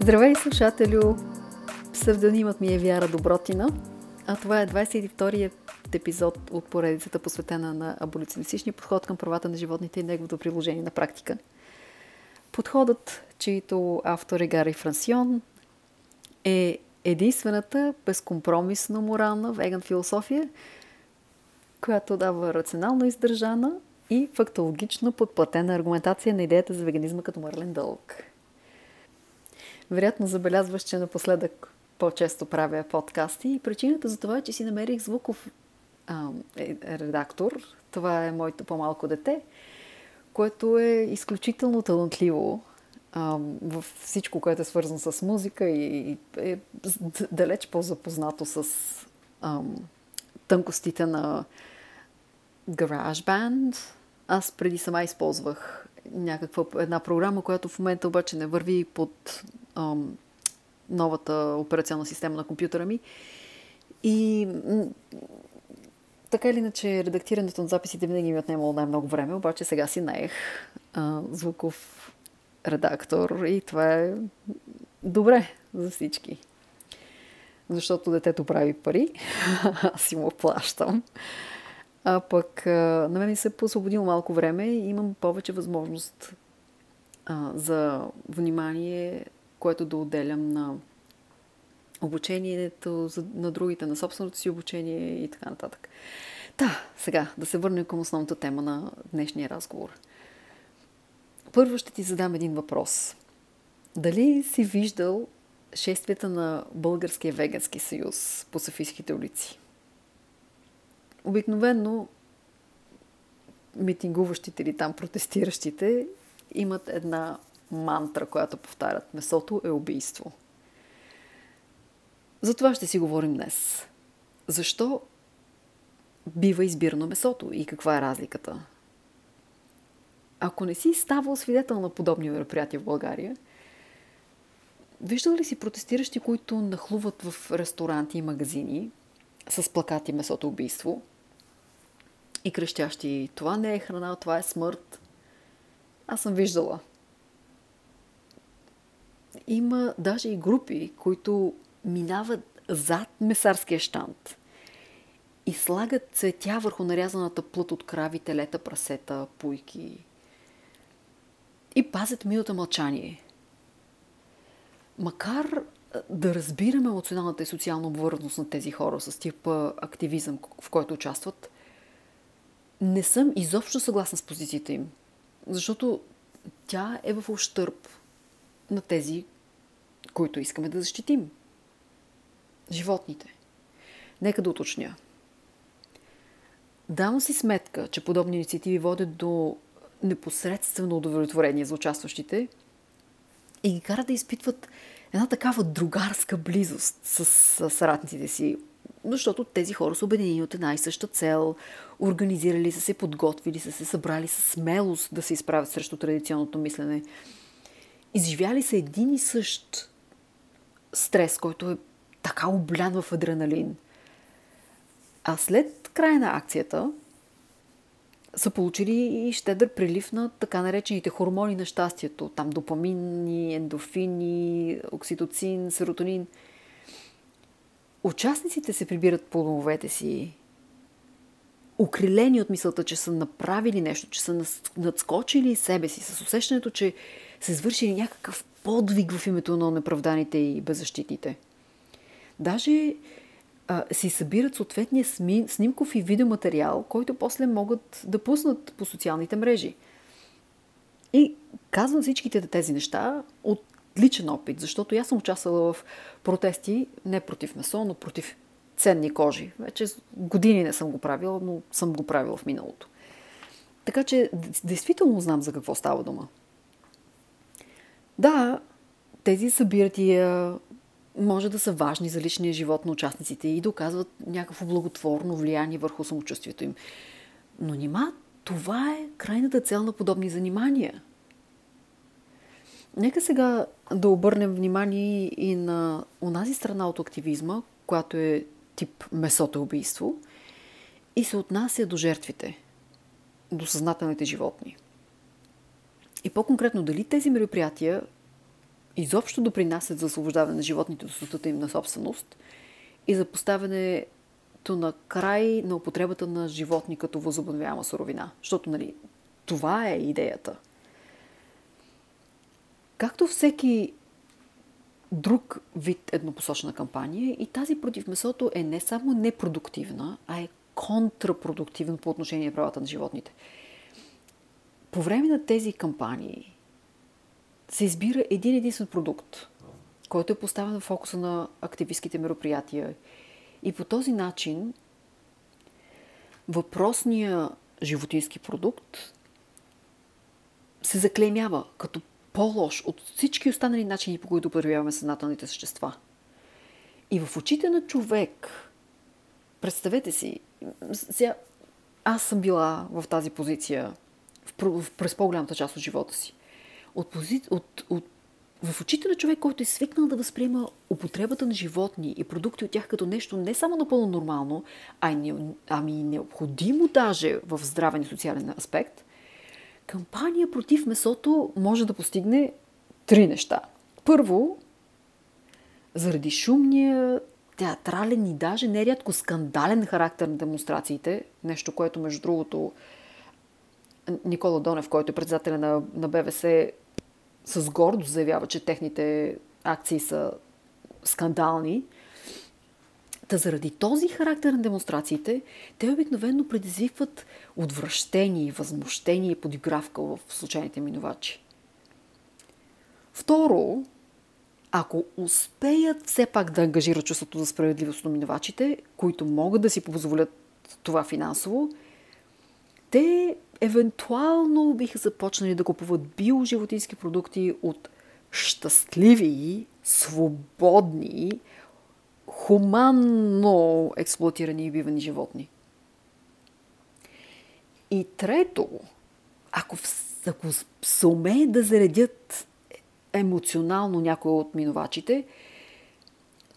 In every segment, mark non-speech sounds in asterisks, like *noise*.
Здравей, слушателю! Псевдонимът ми е Вяра Добротина, а това е 22-ият епизод от поредицата, посветена на аболиционистичния подход към правата на животните и неговото приложение на практика. Подходът, чието автор е Гари Франсион, е единствената безкомпромисна морална веган философия, която дава рационално издържана и фактологично подплатена аргументация на идеята за веганизма като мърлен дълг. Вероятно забелязваш, че напоследък по-често правя подкасти и причината за това е, че си намерих звуков а, е, редактор. Това е моето по-малко дете, което е изключително талантливо а, в всичко, което е свързано с музика и, е далеч по-запознато с а, тънкостите на GarageBand. Аз преди сама използвах някаква една програма, която в момента обаче не върви под ам, новата операционна система на компютъра ми. И така или иначе, редактирането на записите винаги ми е отнемало най-много време, обаче сега си наех а, звуков редактор и това е добре за всички. Защото детето прави пари, *laughs* аз си му плащам. А пък на мен ми се е посвободило малко време и имам повече възможност а, за внимание, което да отделям на обучението на другите, на собственото си обучение и така нататък. Да, сега да се върнем към основната тема на днешния разговор. Първо ще ти задам един въпрос. Дали си виждал шествията на Българския вегански съюз по Софийските улици? Обикновено митингуващите или там протестиращите имат една мантра, която повтарят. Месото е убийство. За това ще си говорим днес. Защо бива избирано месото и каква е разликата? Ако не си ставал свидетел на подобни мероприятия в България, виждал ли си протестиращи, които нахлуват в ресторанти и магазини с плакати Месото убийство и крещящи това не е храна, това е смърт? Аз съм виждала. Има даже и групи, които минават зад месарския штант и слагат цветя върху нарязаната плът от крави, телета, прасета, пуйки и пазят милото мълчание. Макар да разбираме емоционалната и социална обвързаност на тези хора с типа активизъм, в който участват, не съм изобщо съгласна с позицията им. Защото тя е в ущърп на тези, които искаме да защитим. Животните. Нека да уточня. Давам си сметка, че подобни инициативи водят до непосредствено удовлетворение за участващите и ги карат да изпитват една такава другарска близост с, с съратниците си, защото тези хора са обединени от една и съща цел, организирали са се, подготвили са се, събрали с смелост да се изправят срещу традиционното мислене. Изживяли са един и същ стрес, който е така облян в адреналин. А след края на акцията са получили и щедър прилив на така наречените хормони на щастието. Там допамини, ендофини, окситоцин, серотонин. Участниците се прибират по домовете си, укрилени от мисълта, че са направили нещо, че са надскочили себе си, с усещането, че са извършили някакъв подвиг в името на неправданите и беззащитните. Даже а, си събират съответния сми, снимков и видеоматериал, който после могат да пуснат по социалните мрежи. И казвам всичките тези неща от личен опит, защото аз съм участвала в протести не против месо, но против ценни кожи. Вече години не съм го правила, но съм го правила в миналото. Така че, действително знам за какво става дума. Да, тези събирания може да са важни за личния живот на участниците и доказват някакво благотворно влияние върху самочувствието им. Но нима това е крайната цел на подобни занимания. Нека сега да обърнем внимание и на онази страна от активизма, която е тип месото убийство и се отнася до жертвите, до съзнателните животни. И по-конкретно, дали тези мероприятия изобщо допринасят за освобождаване на животните от статута им на собственост и за поставянето на край на употребата на животни като възобновяема суровина. Защото, нали, това е идеята. Както всеки друг вид еднопосочна кампания и тази против месото е не само непродуктивна, а е контрапродуктивна по отношение на правата на животните. По време на тези кампании се избира един единствен продукт, който е поставен в фокуса на активистските мероприятия. И по този начин въпросния животински продукт се заклеймява като по-лош от всички останали начини, по които употребяваме съзнателните същества. И в очите на човек, представете си, сега, аз съм била в тази позиция през по-голямата част от живота си. От, от, от, в очите на човек, който е свикнал да възприема употребата на животни и продукти от тях като нещо не само напълно нормално, а и не, ами необходимо даже в здравен и социален аспект, кампания против месото може да постигне три неща. Първо, заради шумния, театрален и даже нерядко скандален характер на демонстрациите, нещо, което между другото Никола Донев, който е председателя на, на БВС, с гордост заявява, че техните акции са скандални. Та заради този характер на демонстрациите, те обикновено предизвикват отвращение, възмущение и подигравка в случайните минувачи. Второ, ако успеят все пак да ангажират чувството за справедливост на минувачите, които могат да си позволят това финансово, те евентуално биха започнали да купуват биоживотински продукти от щастливи, свободни, хуманно експлуатирани и бивани животни. И трето, ако, ако се умее да заредят емоционално някой от минувачите,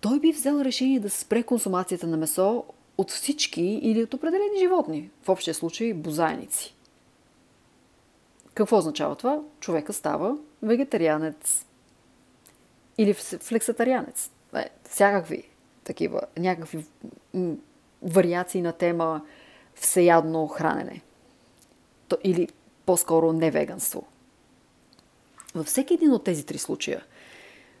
той би взел решение да спре консумацията на месо от всички или от определени животни, в общия случай бозайници. Какво означава това? Човека става вегетарианец или флексатарианец. Е, всякакви такива, някакви вариации на тема всеядно хранене. То, или по-скоро невеганство. Във всеки един от тези три случая,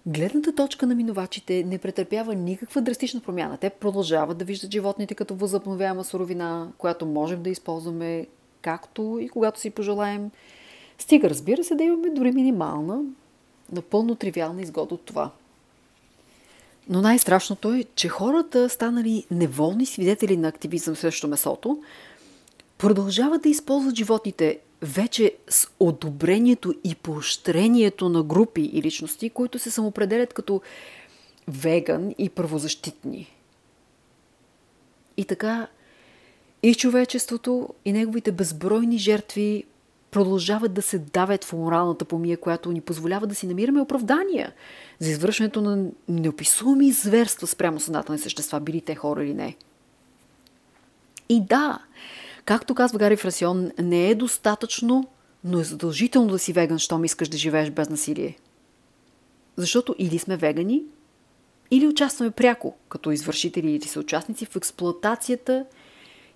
гледната точка на минувачите не претърпява никаква драстична промяна. Те продължават да виждат животните като възобновяема суровина, която можем да използваме както и когато си пожелаем. Стига, разбира се, да имаме дори минимална, напълно тривиална изгода от това. Но най-страшното е, че хората, станали неволни свидетели на активизъм срещу месото, продължават да използват животните вече с одобрението и поощрението на групи и личности, които се самоопределят като веган и правозащитни. И така и човечеството, и неговите безбройни жертви продължават да се давят в моралната помия, която ни позволява да си намираме оправдания за извършването на неописуеми зверства спрямо съзнателни същества, били те хора или не. И да, както казва Гари Фрасион, не е достатъчно, но е задължително да си веган, щом искаш да живееш без насилие. Защото или сме вегани, или участваме пряко, като извършители или съучастници в експлоатацията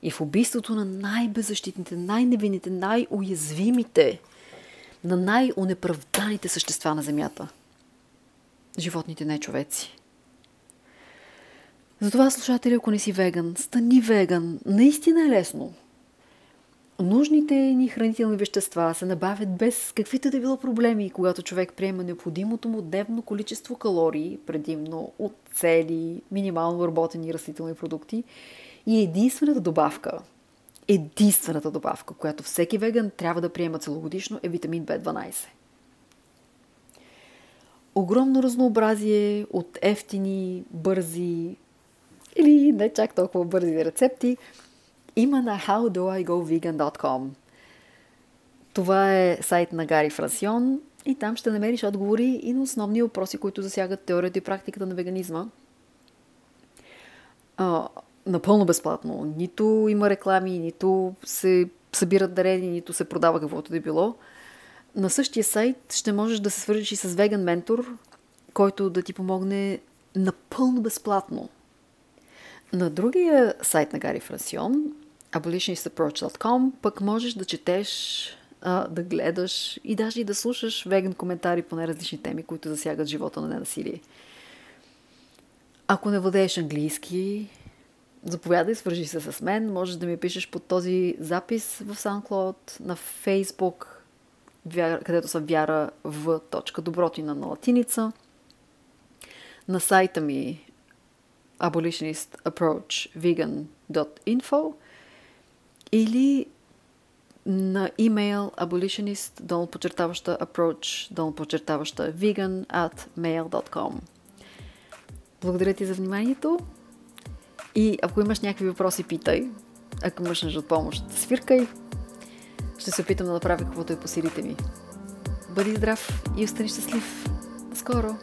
и в убийството на най-беззащитните, най-невинните, най-уязвимите, на най-унеправданите същества на Земята. Животните не човеци. Затова, слушатели, ако не си веган, стани веган. Наистина е лесно. Нужните ни хранителни вещества се набавят без каквито да било проблеми, когато човек приема необходимото му дневно количество калории, предимно от цели, минимално работени растителни продукти и единствената добавка, единствената добавка, която всеки веган трябва да приема целогодишно е витамин B12. Огромно разнообразие от ефтини, бързи или не чак толкова бързи рецепти има на howdoigovegan.com. Това е сайт на Гари Фрасион и там ще намериш отговори и на основни въпроси, които засягат теорията и практиката на веганизма напълно безплатно. Нито има реклами, нито се събират дарени, нито се продава каквото да е било. На същия сайт ще можеш да се свържиш и с веган ментор, който да ти помогне напълно безплатно. На другия сайт на Гари Фрасион, abolitionistapproach.com, пък можеш да четеш, да гледаш и даже и да слушаш веган коментари по най-различни теми, които засягат живота на ненасилие. Ако не владееш английски, заповядай, свържи се с мен. Можеш да ми пишеш под този запис в SoundCloud, на Facebook, където са вяра в точка добротина на латиница. На сайта ми abolitionistapproachvegan.info или на имейл abolitionist, долу подчертаваща approach, долу подчертаваща vegan at mail.com. Благодаря ти за вниманието и ако имаш някакви въпроси, питай. Ако имаш нужда от помощ, свиркай. Ще се опитам да направя каквото е по силите ми. Бъди здрав и остани щастлив. Скоро!